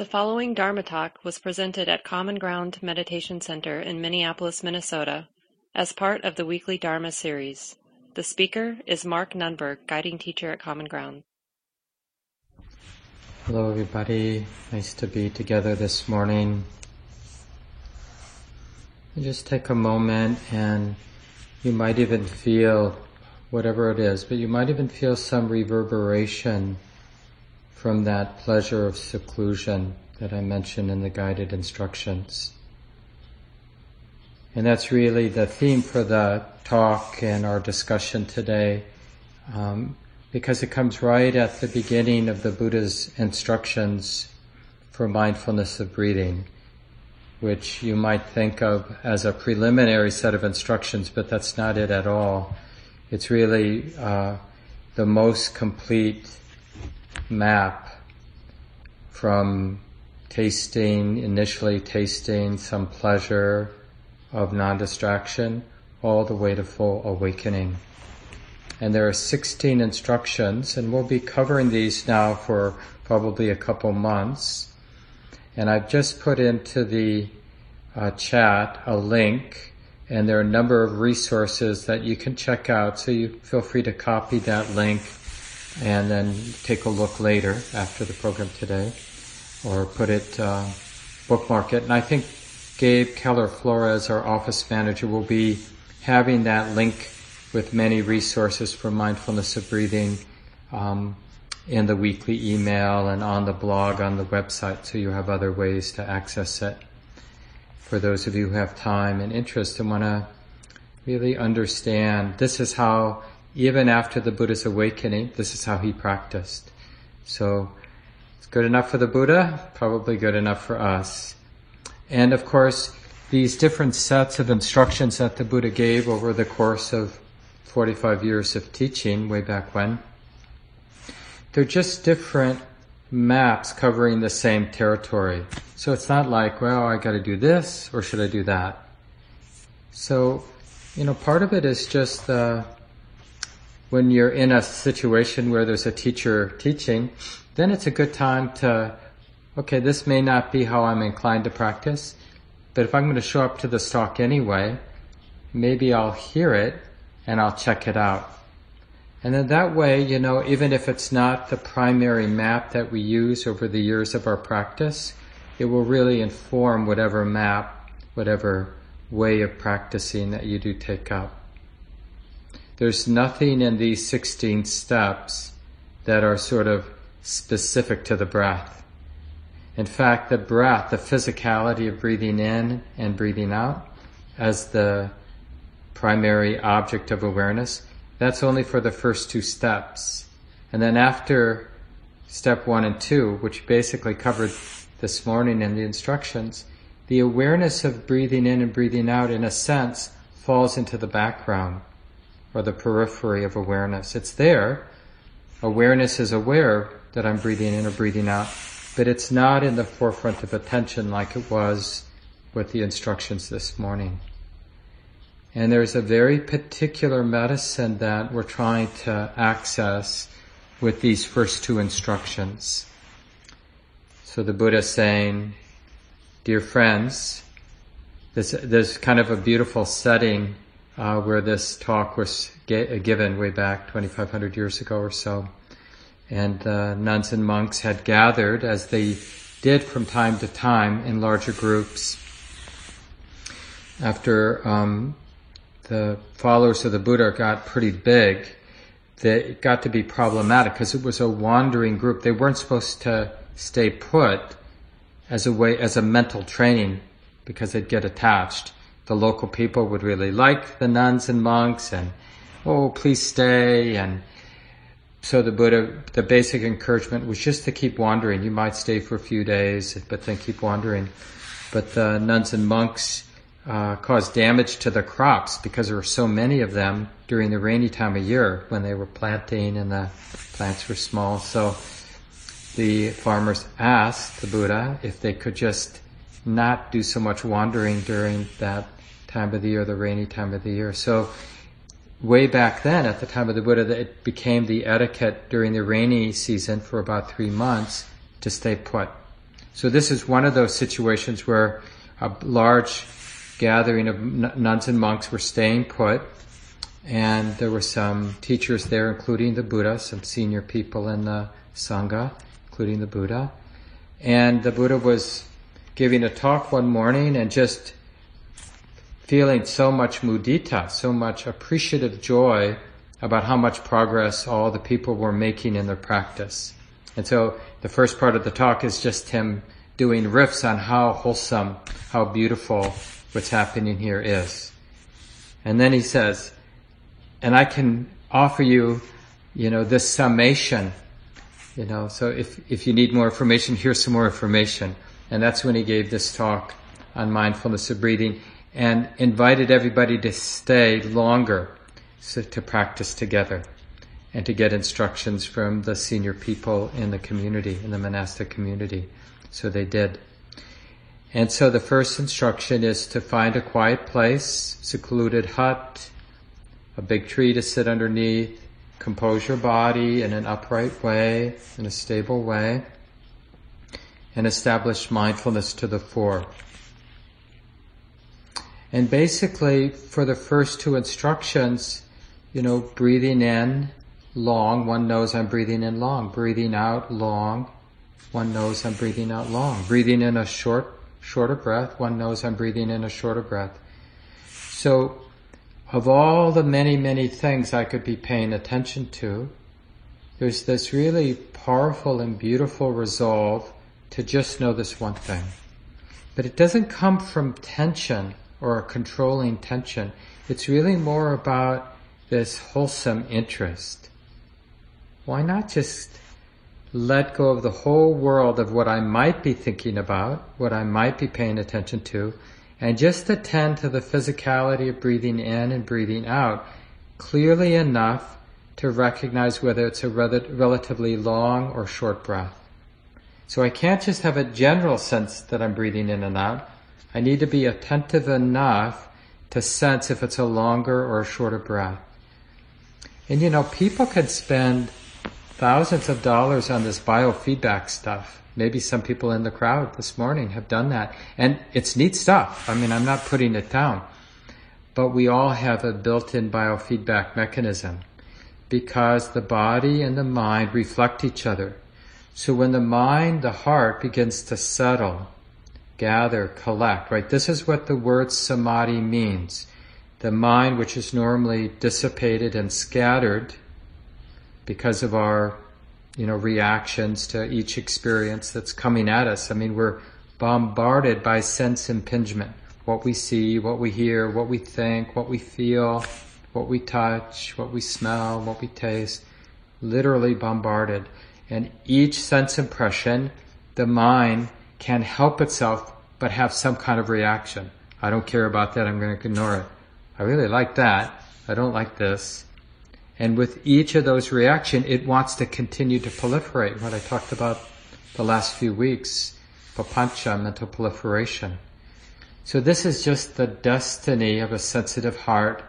The following Dharma talk was presented at Common Ground Meditation Center in Minneapolis, Minnesota, as part of the weekly Dharma series. The speaker is Mark Nunberg, guiding teacher at Common Ground. Hello, everybody. Nice to be together this morning. Just take a moment and you might even feel whatever it is, but you might even feel some reverberation from that pleasure of seclusion that I mentioned in the guided instructions. And that's really the theme for the talk and our discussion today, um, because it comes right at the beginning of the Buddha's instructions for mindfulness of breathing, which you might think of as a preliminary set of instructions, but that's not it at all. It's really uh, the most complete map from tasting, initially tasting some pleasure of non-distraction, all the way to full awakening. And there are 16 instructions, and we'll be covering these now for probably a couple months. And I've just put into the uh, chat a link, and there are a number of resources that you can check out, so you feel free to copy that link and then take a look later after the program today, or put it, uh, bookmark it. And I think Gabe Keller Flores, our office manager, will be having that link with many resources for mindfulness of breathing um, in the weekly email and on the blog on the website, so you have other ways to access it. For those of you who have time and interest and want to really understand, this is how even after the Buddha's awakening, this is how he practiced. So it's good enough for the Buddha, probably good enough for us. And of course, these different sets of instructions that the Buddha gave over the course of 45 years of teaching way back when, they're just different maps covering the same territory. So it's not like, well, I gotta do this or should I do that? So, you know, part of it is just uh, when you're in a situation where there's a teacher teaching, then it's a good time to, okay, this may not be how I'm inclined to practice, but if I'm going to show up to this talk anyway, maybe I'll hear it and I'll check it out. And then that way, you know, even if it's not the primary map that we use over the years of our practice, it will really inform whatever map, whatever way of practicing that you do take up. There's nothing in these 16 steps that are sort of specific to the breath. In fact, the breath, the physicality of breathing in and breathing out as the primary object of awareness, that's only for the first two steps. And then after step one and two, which basically covered this morning in the instructions, the awareness of breathing in and breathing out, in a sense, falls into the background or the periphery of awareness. It's there. Awareness is aware that I'm breathing in or breathing out, but it's not in the forefront of attention like it was with the instructions this morning. And there's a very particular medicine that we're trying to access with these first two instructions. So the Buddha saying, dear friends, there's, there's kind of a beautiful setting uh, where this talk was ga- given way back 2,500 years ago or so. And uh, nuns and monks had gathered, as they did from time to time, in larger groups. After um, the followers of the Buddha got pretty big, they, it got to be problematic because it was a wandering group. They weren't supposed to stay put as a way, as a mental training because they'd get attached the local people would really like the nuns and monks and, oh, please stay. And so the Buddha, the basic encouragement was just to keep wandering. You might stay for a few days, but then keep wandering. But the nuns and monks uh, caused damage to the crops because there were so many of them during the rainy time of year when they were planting and the plants were small. So the farmers asked the Buddha if they could just not do so much wandering during that time of the year, the rainy time of the year. So way back then, at the time of the Buddha, it became the etiquette during the rainy season for about three months to stay put. So this is one of those situations where a large gathering of nuns and monks were staying put, and there were some teachers there, including the Buddha, some senior people in the Sangha, including the Buddha. And the Buddha was giving a talk one morning and just feeling so much mudita, so much appreciative joy about how much progress all the people were making in their practice. And so the first part of the talk is just him doing riffs on how wholesome, how beautiful what's happening here is. And then he says, and I can offer you, you know, this summation, you know, so if, if you need more information, here's some more information. And that's when he gave this talk on mindfulness of breathing and invited everybody to stay longer so to practice together and to get instructions from the senior people in the community, in the monastic community. So they did. And so the first instruction is to find a quiet place, secluded hut, a big tree to sit underneath, compose your body in an upright way, in a stable way, and establish mindfulness to the fore. And basically, for the first two instructions, you know, breathing in long, one knows I'm breathing in long. Breathing out long, one knows I'm breathing out long. Breathing in a short, shorter breath, one knows I'm breathing in a shorter breath. So, of all the many, many things I could be paying attention to, there's this really powerful and beautiful resolve to just know this one thing. But it doesn't come from tension or a controlling tension. It's really more about this wholesome interest. Why not just let go of the whole world of what I might be thinking about, what I might be paying attention to, and just attend to the physicality of breathing in and breathing out clearly enough to recognize whether it's a rel- relatively long or short breath. So I can't just have a general sense that I'm breathing in and out. I need to be attentive enough to sense if it's a longer or a shorter breath. And you know, people could spend thousands of dollars on this biofeedback stuff Maybe some people in the crowd this morning have done that. And it's neat stuff. I mean, I'm not putting it down. But we all have a built-in biofeedback mechanism because the body and the mind reflect each other. So when the mind, the heart begins to settle, gather, collect, right? This is what the word samadhi means. The mind, which is normally dissipated and scattered because of our you know, reactions to each experience that's coming at us. I mean, we're bombarded by sense impingement. What we see, what we hear, what we think, what we feel, what we touch, what we smell, what we taste. Literally bombarded. And each sense impression, the mind can help itself but have some kind of reaction. I don't care about that, I'm going to ignore it. I really like that. I don't like this. And with each of those reactions, it wants to continue to proliferate. What I talked about the last few weeks, papancha, mental proliferation. So this is just the destiny of a sensitive heart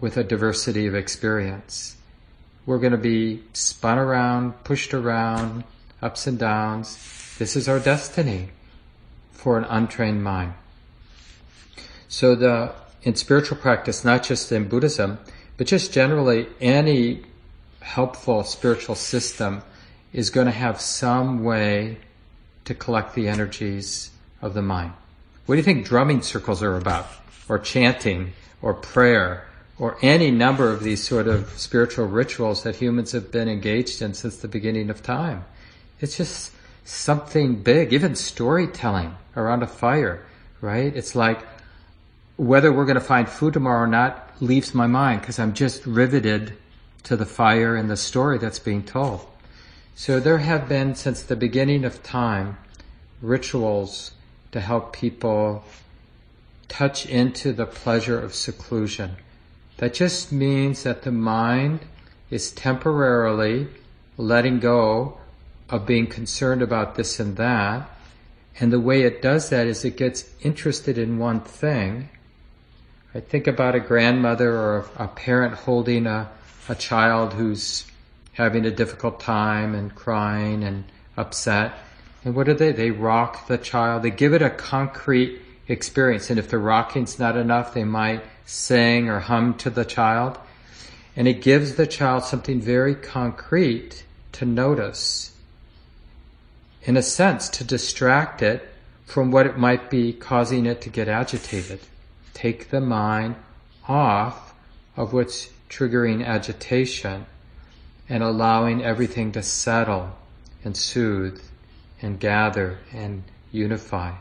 with a diversity of experience. We're going to be spun around, pushed around, ups and downs. This is our destiny for an untrained mind. So the, in spiritual practice, not just in Buddhism, but just generally, any helpful spiritual system is going to have some way to collect the energies of the mind. What do you think drumming circles are about? Or chanting? Or prayer? Or any number of these sort of spiritual rituals that humans have been engaged in since the beginning of time. It's just something big, even storytelling around a fire, right? It's like whether we're going to find food tomorrow or not leaves my mind because I'm just riveted to the fire and the story that's being told. So there have been, since the beginning of time, rituals to help people touch into the pleasure of seclusion. That just means that the mind is temporarily letting go of being concerned about this and that. And the way it does that is it gets interested in one thing I think about a grandmother or a, parent holding a, a child who's having a difficult time and crying and upset. And what do they? They rock the child. They give it a concrete experience. And if the rocking's not enough, they might sing or hum to the child. And it gives the child something very concrete to notice. In a sense, to distract it from what it might be causing it to get agitated. Take the mind off of what's triggering agitation and allowing everything to settle and soothe and gather and unify.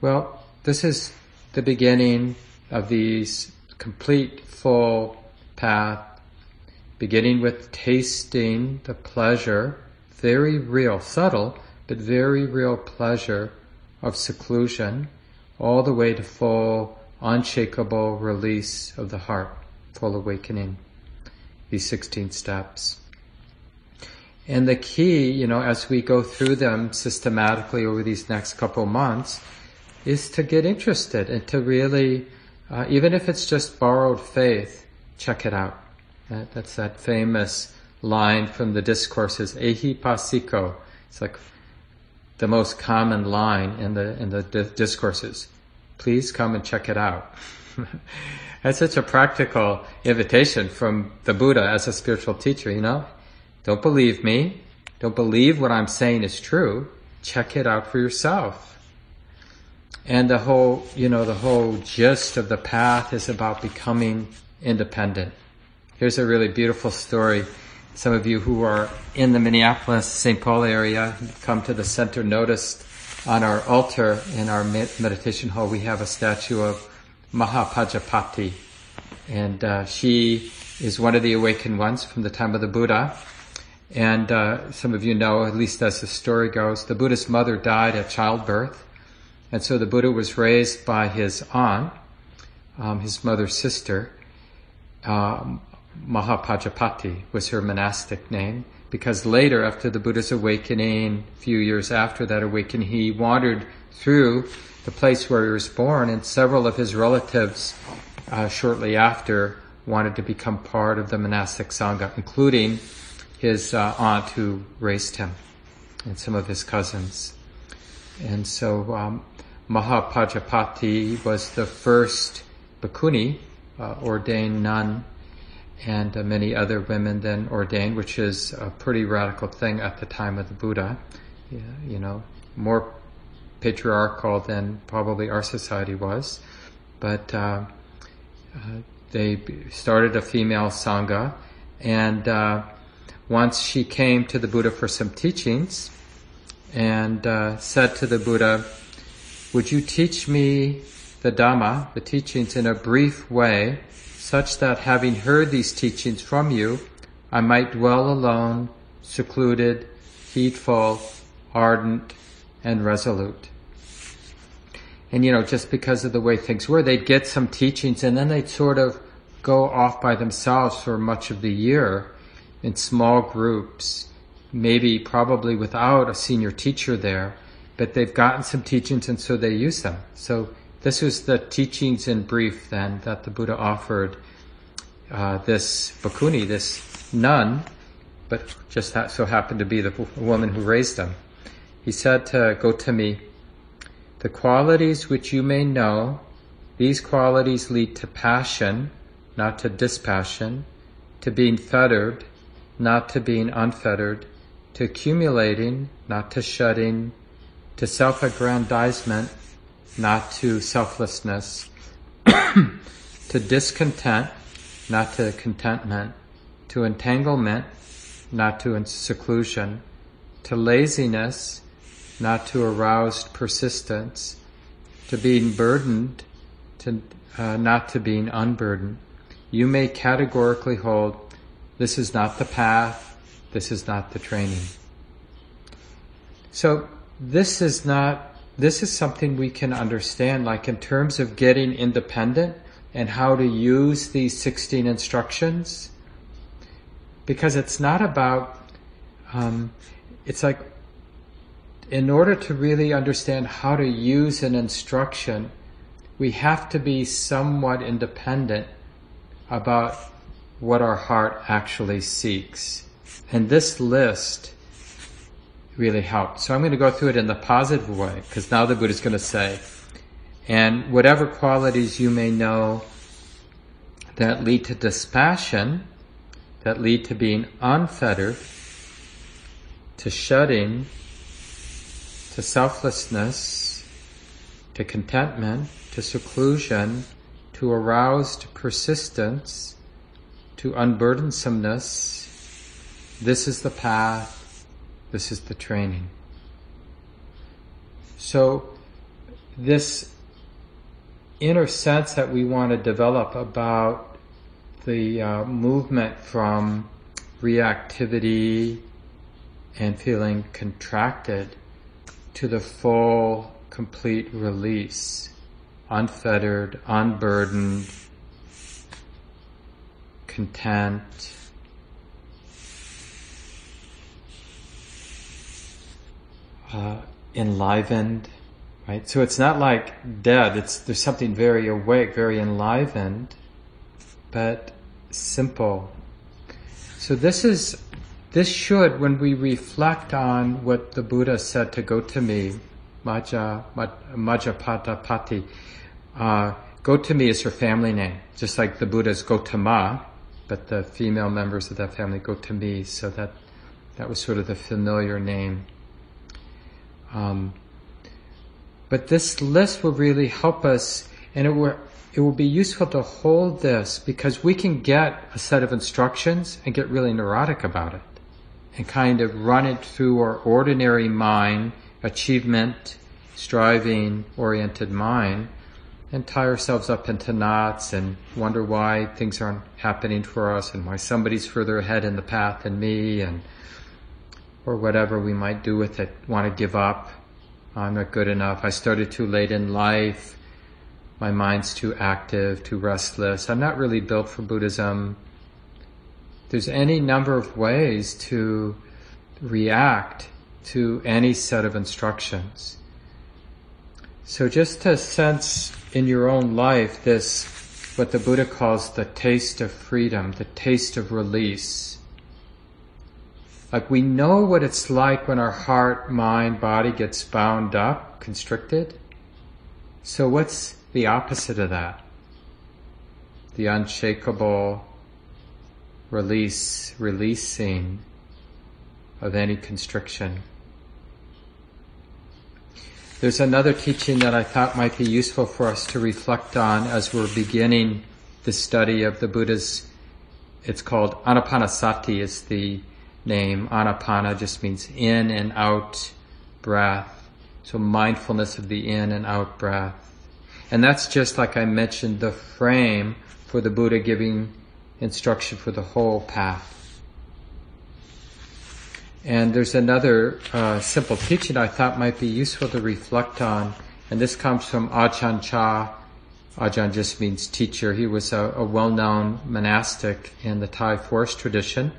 Well, this is the beginning of these complete full path, beginning with tasting the pleasure, very real, subtle, but very real pleasure of seclusion, all the way to full, unshakable release of the heart, full awakening. These 16 steps. And the key, you know, as we go through them systematically over these next couple months, is to get interested and to really, uh, even if it's just borrowed faith, check it out. That, that's that famous line from the discourses, Ehi Pasiko. It's like the most common line in the in the discourses. Please come and check it out. That's such a practical invitation from the Buddha as a spiritual teacher, you know? Don't believe me. Don't believe what I'm saying is true. Check it out for yourself. And the whole, you know, the whole gist of the path is about becoming independent. Here's a really beautiful story. Some of you who are in the Minneapolis, St. Paul area, come to the center, noticed on our altar in our meditation hall, we have a statue of Mahapajapati. And uh, she is one of the awakened ones from the time of the Buddha. And uh, some of you know, at least as the story goes, the Buddha's mother died at childbirth. And so the Buddha was raised by his aunt, um, his mother's sister. Um, Mahapajapati was her monastic name because later, after the Buddha's awakening, a few years after that awakening, he wandered through the place where he was born, and several of his relatives uh, shortly after wanted to become part of the monastic sangha, including his uh, aunt who raised him and some of his cousins. And so um, Mahapajapati was the first bhikkhuni, uh, ordained nun, and uh, many other women then ordained, which is a pretty radical thing at the time of the Buddha. Yeah, you know, more patriarchal than probably our society was. But uh, uh, they started a female sangha, and uh, once she came to the Buddha for some teachings and uh, said to the Buddha, Would you teach me the Dhamma, the teachings, in a brief way, such that having heard these teachings from you, I might dwell alone, secluded, heedful, ardent, and resolute. And you know, just because of the way things were, they'd get some teachings and then they'd sort of go off by themselves for much of the year in small groups, maybe probably without a senior teacher there, but they've gotten some teachings and so they use them. So this was the teachings in brief then that the Buddha offered uh, this bhikkhuni, this nun, but just so happened to be the woman who raised them. He said to Gotami, the qualities which you may know, these qualities lead to passion, not to dispassion, to being fettered, not to being unfettered, to accumulating, not to shutting, to self-aggrandizement, not to selflessness, to discontent, not to contentment, to entanglement, not to seclusion, to laziness, not to aroused persistence, to being burdened, to uh, not to being unburdened. You may categorically hold this is not the path, this is not the training. So this is not, this is something we can understand, like in terms of getting independent and how to use these 16 instructions. Because it's not about, um, it's like, in order to really understand how to use an instruction, we have to be somewhat independent about what our heart actually seeks. And this list really helped. So I'm going to go through it in the positive way because now the Buddha is going to say, and whatever qualities you may know that lead to dispassion, that lead to being unfettered, to shutting, to selflessness, to contentment, to seclusion, to aroused persistence, to unburdensomeness. This is the path, this is the training. So, this inner sense that we want to develop about the uh, movement from reactivity and feeling contracted to the full, complete release, unfettered, unburdened, content. Uh, enlivened, right? So it's not like dead. It's there's something very awake, very enlivened, but simple. So this is this should, when we reflect on what the Buddha said to go Gotami, Maja, Majapatapati, uh, Gotami is her family name, just like the Buddha's Gotama, but the female members of that family Gotami, so that that was sort of the familiar name. Um, but this list will really help us, and it will, it will be useful to hold this because we can get a set of instructions and get really neurotic about it and kind of run it through our ordinary mind, achievement, striving oriented mind, and tie ourselves up into knots and wonder why things aren't happening for us and why somebody's further ahead in the path than me and or whatever we might do with it, want to give up. I'm not good enough. I started too late in life. My mind's too active, too restless. I'm not really built for Buddhism. There's any number of ways to react to any set of instructions. So just to sense in your own life this, what the Buddha calls the taste of freedom, the taste of release. Like we know what it's like when our heart, mind, body gets bound up, constricted. So what's the opposite of that? The unshakable release, releasing of any constriction. There's another teaching that I thought might be useful for us to reflect on as we're beginning the study of the Buddha's. It's called Anapanasati is the name. Anapana just means in and out breath. So mindfulness of the in and out breath. And that's just like I mentioned the frame for the Buddha giving instruction for the whole path. And there's another uh, simple teaching I thought might be useful to reflect on, and this comes from Ajahn Chah. Ajahn just means teacher. He was a, a well-known monastic in the Thai forest tradition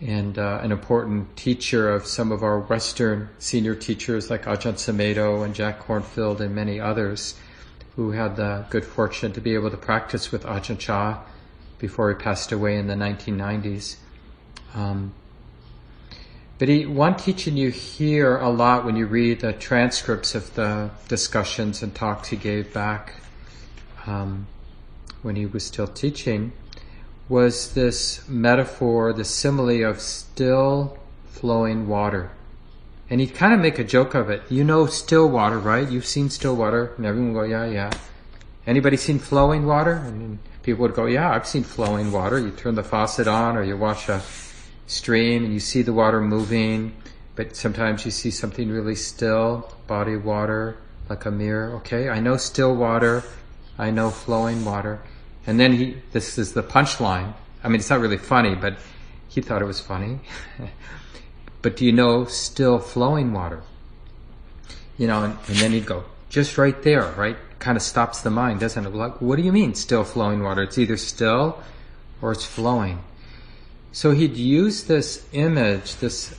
and uh, an important teacher of some of our Western senior teachers like Ajahn Sumedho and Jack Kornfield and many others who had the good fortune to be able to practice with Ajahn Chah before he passed away in the 1990s. Um, but he, one teaching you hear a lot when you read the transcripts of the discussions and talks he gave back um, when he was still teaching was this metaphor, the simile of still flowing water. And he'd kind of make a joke of it. You know still water, right? You've seen still water. And everyone go, yeah, yeah. Anybody seen flowing water? And people would go, yeah, I've seen flowing water. You turn the faucet on or you watch a stream and you see the water moving, but sometimes you see something really still, body water, like a mirror. Okay, I know still water. I know flowing water. And then he, this is the punchline. I mean, it's not really funny, but he thought it was funny. but do you know still flowing water? You know, and, and then he'd go, just right there, right? kind of stops the mind, doesn't it? Like, what do you mean still flowing water? It's either still or it's flowing. So he'd use this image, this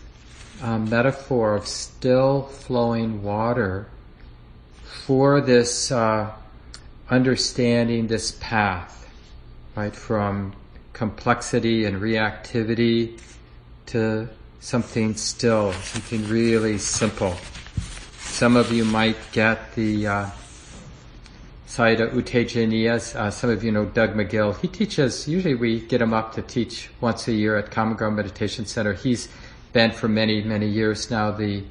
um, metaphor of still flowing water for this uh, understanding this path, right, from complexity and reactivity to something still, something really simple. Some of you might get the uh, U Tejaniya. Uh, some of you know Doug McGill. He teaches, usually we get him up to teach once a year at Common Ground Meditation Center. He's been for many, many years now the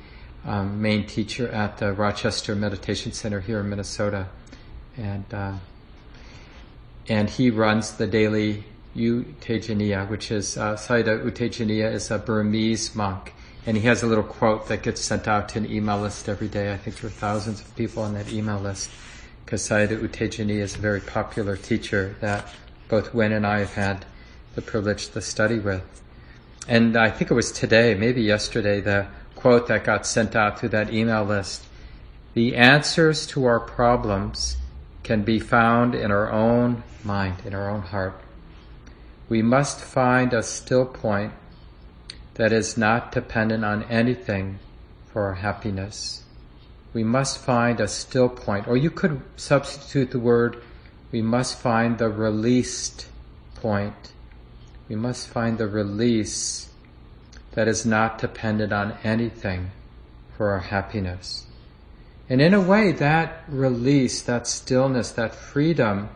um, main teacher at the Rochester Meditation Center here in Minnesota. And, uh, and he runs the daily U Tejaniya, which is, uh, Sayadaw U Tejaniya is a Burmese monk. And he has a little quote that gets sent out to an email list every day. I think there are thousands of people on that email list. Because Sayadaw U Tejaniya is a very popular teacher that both Wen and I have had the privilege to study with. And I think it was today, maybe yesterday, the quote that got sent out through that email list. The answers to our problems can be found in our own mind, in our own heart. We must find a still point that is not dependent on anything for our happiness. We must find a still point, or you could substitute the word, we must find the released point we must find the release that is not dependent on anything for our happiness. And in a way, that release, that stillness, that freedom,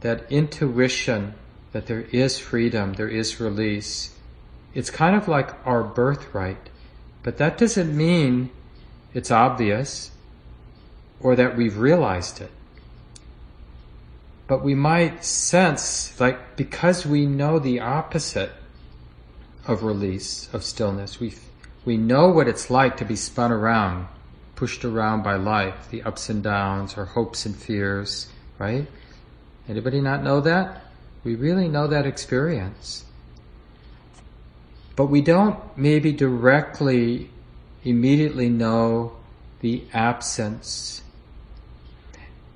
that intuition that there is freedom, there is release, it's kind of like our birthright. But that doesn't mean it's obvious or that we've realized it but we might sense, like, because we know the opposite of release, of stillness, we, we know what it's like to be spun around, pushed around by life, the ups and downs, our hopes and fears, right? Anybody not know that? We really know that experience. But we don't maybe directly, immediately know the absence.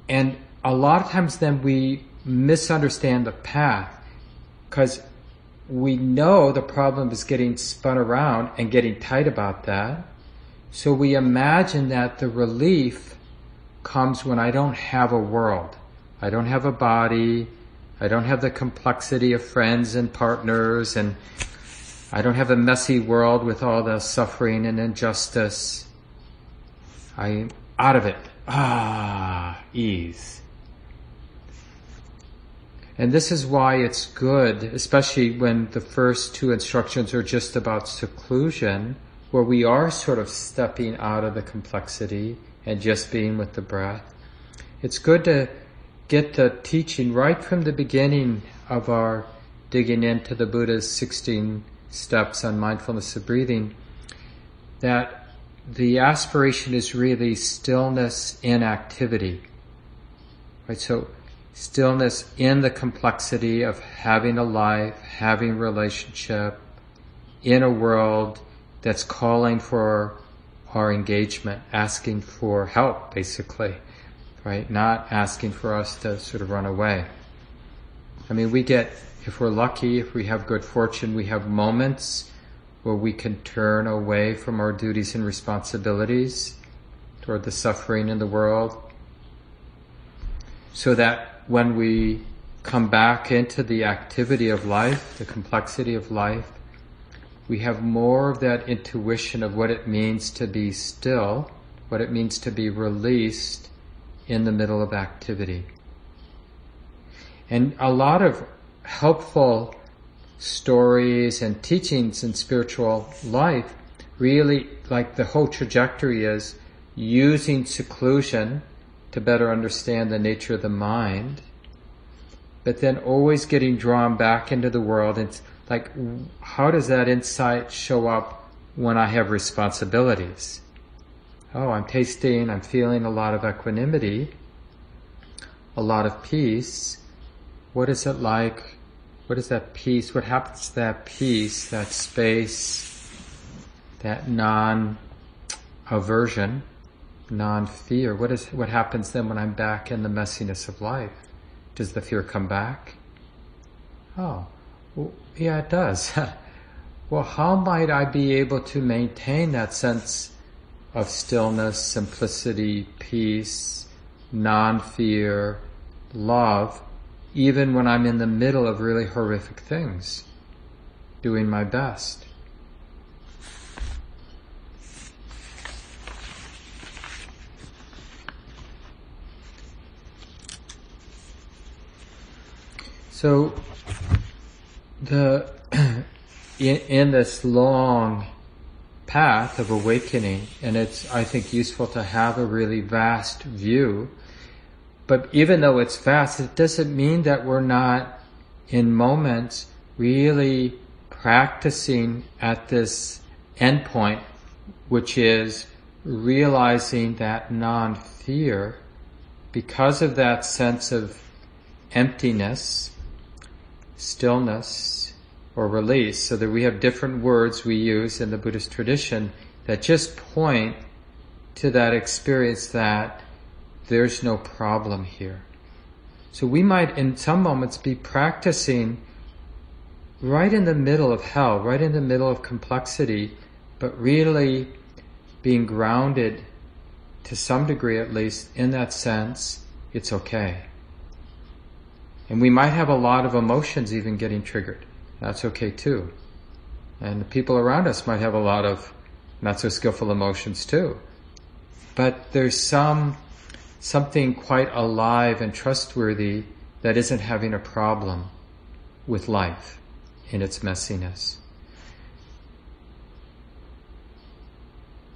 And a lot of times then we misunderstand the path because we know the problem is getting spun around and getting tight about that. So we imagine that the relief comes when I don't have a world. I don't have a body. I don't have the complexity of friends and partners and I don't have a messy world with all the suffering and injustice. I'm out of it. Ah, ease. And this is why it's good, especially when the first two instructions are just about seclusion, where we are sort of stepping out of the complexity and just being with the breath. It's good to get the teaching right from the beginning of our digging into the Buddha's 16 steps on mindfulness of breathing that the aspiration is really stillness in activity. Right? So stillness in the complexity of having a life, having relationship in a world that's calling for our engagement, asking for help, basically, right? Not asking for us to sort of run away. I mean, we get, if we're lucky, if we have good fortune, we have moments where we can turn away from our duties and responsibilities toward the suffering in the world so that when we come back into the activity of life, the complexity of life, we have more of that intuition of what it means to be still, what it means to be released in the middle of activity. And a lot of helpful stories and teachings in spiritual life really, like the whole trajectory is using seclusion to better understand the nature of the mind, but then always getting drawn back into the world. It's like, how does that insight show up when I have responsibilities? Oh, I'm tasting, I'm feeling a lot of equanimity, a lot of peace. What is it like? What is that peace? What happens to that peace, that space, that non aversion? non-fear, what is what happens then when I'm back in the messiness of life? Does the fear come back? Oh, well, yeah, it does. well, how might I be able to maintain that sense of stillness, simplicity, peace, non fear, love, even when I'm in the middle of really horrific things, doing my best. So, the in, in this long path of awakening, and it's I think useful to have a really vast view. But even though it's vast, it doesn't mean that we're not in moments really practicing at this endpoint, which is realizing that non-fear because of that sense of emptiness, stillness, or release, so that we have different words we use in the Buddhist tradition that just point to that experience that there's no problem here. So we might in some moments be practicing right in the middle of hell, right in the middle of complexity, but really being grounded to some degree at least in that sense, it's okay. And we might have a lot of emotions even getting triggered. That's okay too. And the people around us might have a lot of not so skillful emotions too. But there's some something quite alive and trustworthy that isn't having a problem with life in its messiness.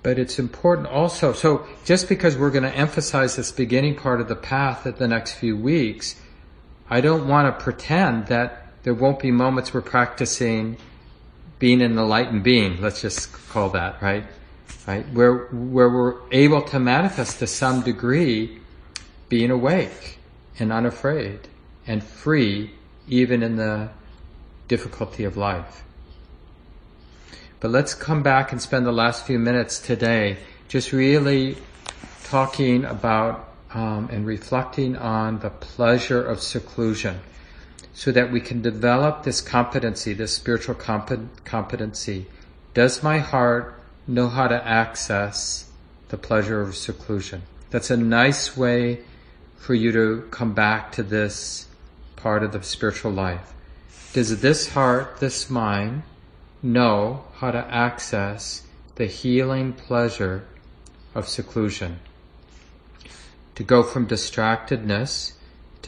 But it's important also, so just because we're going to emphasize this beginning part of the path at the next few weeks, I don't want to pretend that there won't be moments we're practicing being in the light and being, let's just call that, right? Right? Where, where we're able to manifest to some degree being awake and unafraid and free even in the difficulty of life. But let's come back and spend the last few minutes today just really talking about um, and reflecting on the pleasure of seclusion so that we can develop this competency, this spiritual comp- competency. Does my heart know how to access the pleasure of seclusion? That's a nice way for you to come back to this part of the spiritual life. Does this heart, this mind, know how to access the healing pleasure of seclusion? To go from distractedness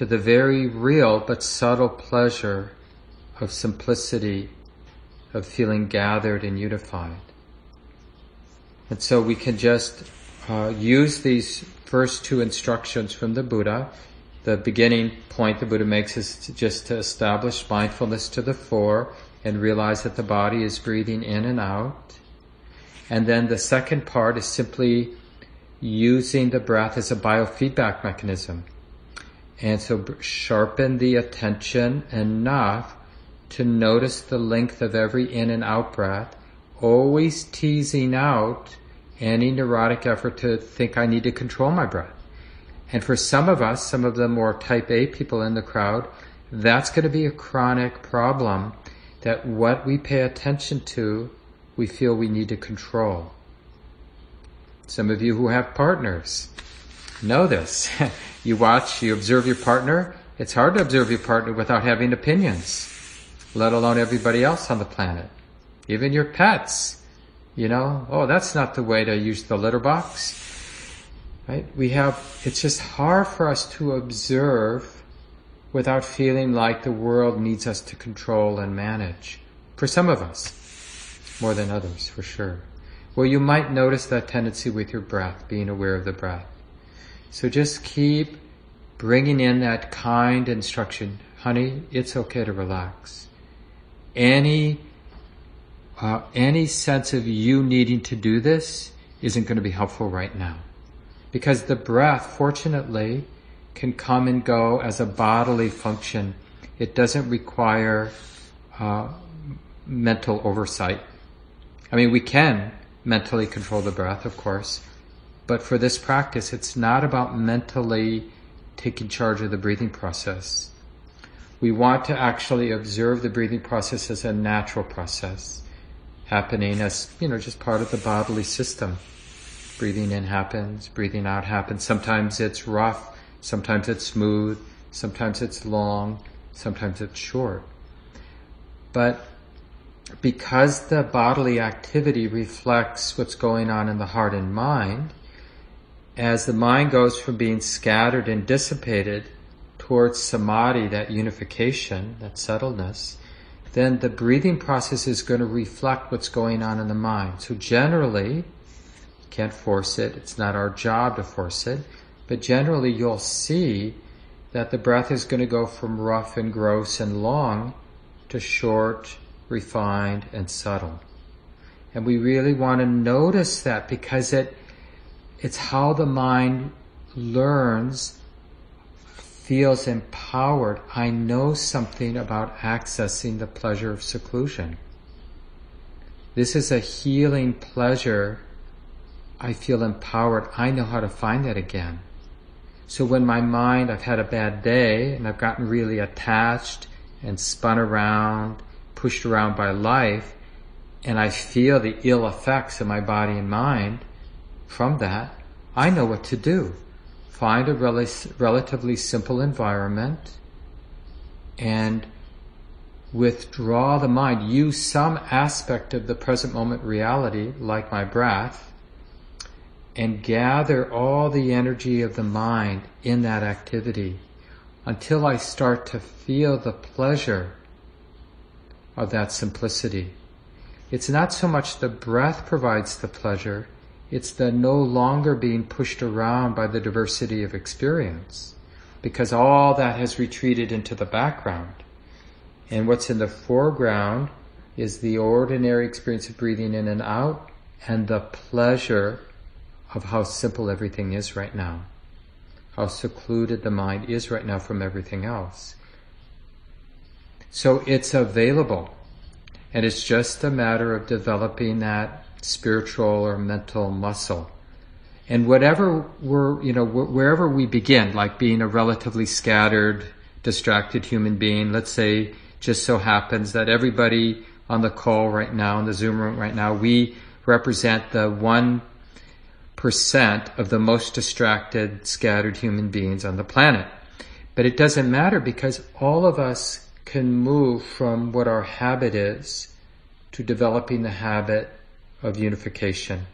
to the very real but subtle pleasure of simplicity, of feeling gathered and unified. And so we can just uh, use these first two instructions from the Buddha. The beginning point the Buddha makes is to just to establish mindfulness to the fore and realize that the body is breathing in and out. And then the second part is simply using the breath as a biofeedback mechanism. And so sharpen the attention enough to notice the length of every in and out breath, always teasing out any neurotic effort to think I need to control my breath. And for some of us, some of the more type A people in the crowd, that's going to be a chronic problem that what we pay attention to, we feel we need to control. Some of you who have partners know this. you watch, you observe your partner. It's hard to observe your partner without having opinions, let alone everybody else on the planet. Even your pets. You know, oh, that's not the way to use the litter box. Right? We have, it's just hard for us to observe without feeling like the world needs us to control and manage. For some of us, more than others, for sure. Well, you might notice that tendency with your breath, being aware of the breath. So just keep bringing in that kind instruction. Honey, it's okay to relax. Any, uh, any sense of you needing to do this isn't going to be helpful right now. Because the breath, fortunately, can come and go as a bodily function. It doesn't require uh, mental oversight. I mean, we can mentally control the breath, of course, but for this practice, it's not about mentally taking charge of the breathing process. We want to actually observe the breathing process as a natural process, happening as, you know, just part of the bodily system. Breathing in happens, breathing out happens. Sometimes it's rough, Sometimes it's smooth, sometimes it's long, sometimes it's short. But because the bodily activity reflects what's going on in the heart and mind, as the mind goes from being scattered and dissipated towards samadhi, that unification, that settledness, then the breathing process is going to reflect what's going on in the mind. So generally, can't force it, it's not our job to force it, but generally you'll see that the breath is going to go from rough and gross and long to short, refined, and subtle. And we really want to notice that because it, it's how the mind learns, feels empowered. I know something about accessing the pleasure of seclusion. This is a healing pleasure. I feel empowered. I know how to find that again. So when my mind, I've had a bad day and I've gotten really attached and spun around, pushed around by life, and I feel the ill effects of my body and mind from that, I know what to do. Find a rel- relatively simple environment and withdraw the mind. Use some aspect of the present moment reality, like my breath, and gather all the energy of the mind in that activity until I start to feel the pleasure of that simplicity. It's not so much the breath provides the pleasure, it's the no longer being pushed around by the diversity of experience, because all that has retreated into the background. And what's in the foreground is the ordinary experience of breathing in and out and the pleasure of how simple everything is right now, how secluded the mind is right now from everything else. So it's available. And it's just a matter of developing that spiritual or mental muscle. And whatever we're, you know, wherever we begin, like being a relatively scattered, distracted human being, let's say just so happens that everybody on the call right now, in the Zoom room right now, we represent the one percent of the most distracted, scattered human beings on the planet. But it doesn't matter because all of us can move from what our habit is to developing the habit of unification.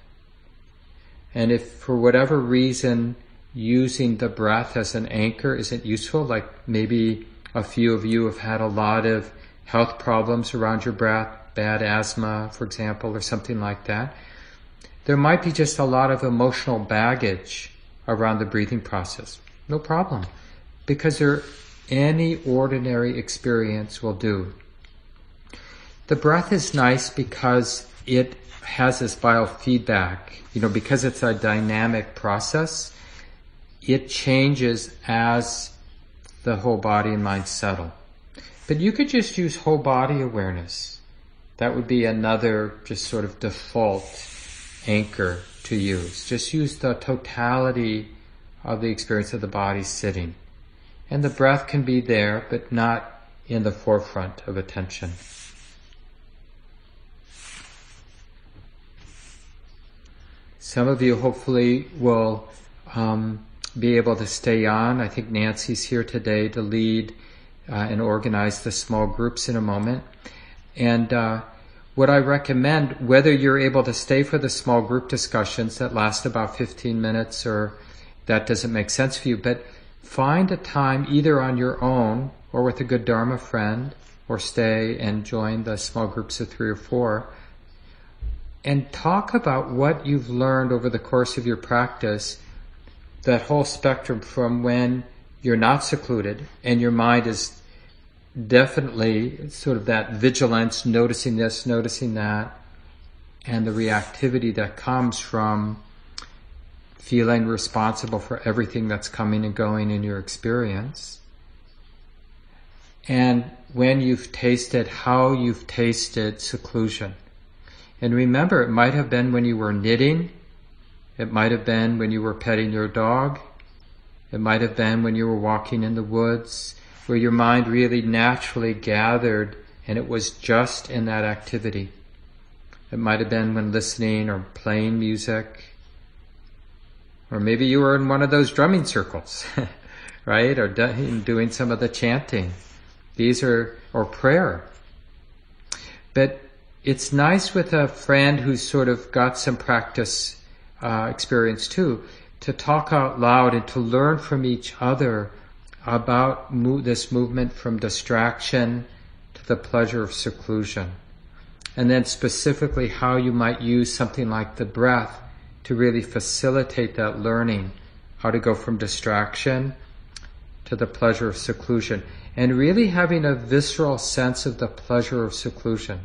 And if for whatever reason using the breath as an anchor isn't useful, like maybe a few of you have had a lot of health problems around your breath, bad asthma, for example, or something like that, there might be just a lot of emotional baggage around the breathing process. No problem. Because there any ordinary experience will do. The breath is nice because it has this biofeedback. You know, because it's a dynamic process, it changes as the whole body and mind settle. But you could just use whole body awareness. That would be another just sort of default anchor to use. Just use the totality of the experience of the body sitting. And the breath can be there, but not in the forefront of attention. Some of you hopefully will um, be able to stay on. I think Nancy's here today to lead uh, and organize the small groups in a moment. And uh, what I recommend, whether you're able to stay for the small group discussions that last about 15 minutes or that doesn't make sense for you, but Find a time either on your own or with a good Dharma friend, or stay and join the small groups of three or four, and talk about what you've learned over the course of your practice, that whole spectrum from when you're not secluded and your mind is definitely sort of that vigilance, noticing this, noticing that, and the reactivity that comes from feeling responsible for everything that's coming and going in your experience. And when you've tasted how you've tasted seclusion. And remember, it might have been when you were knitting. It might have been when you were petting your dog. It might have been when you were walking in the woods, where your mind really naturally gathered and it was just in that activity. It might have been when listening or playing music. Or maybe you were in one of those drumming circles, right? Or doing some of the chanting. These are, or prayer. But it's nice with a friend who's sort of got some practice uh, experience too, to talk out loud and to learn from each other about mo- this movement from distraction to the pleasure of seclusion. And then specifically how you might use something like the breath to really facilitate that learning, how to go from distraction to the pleasure of seclusion, and really having a visceral sense of the pleasure of seclusion.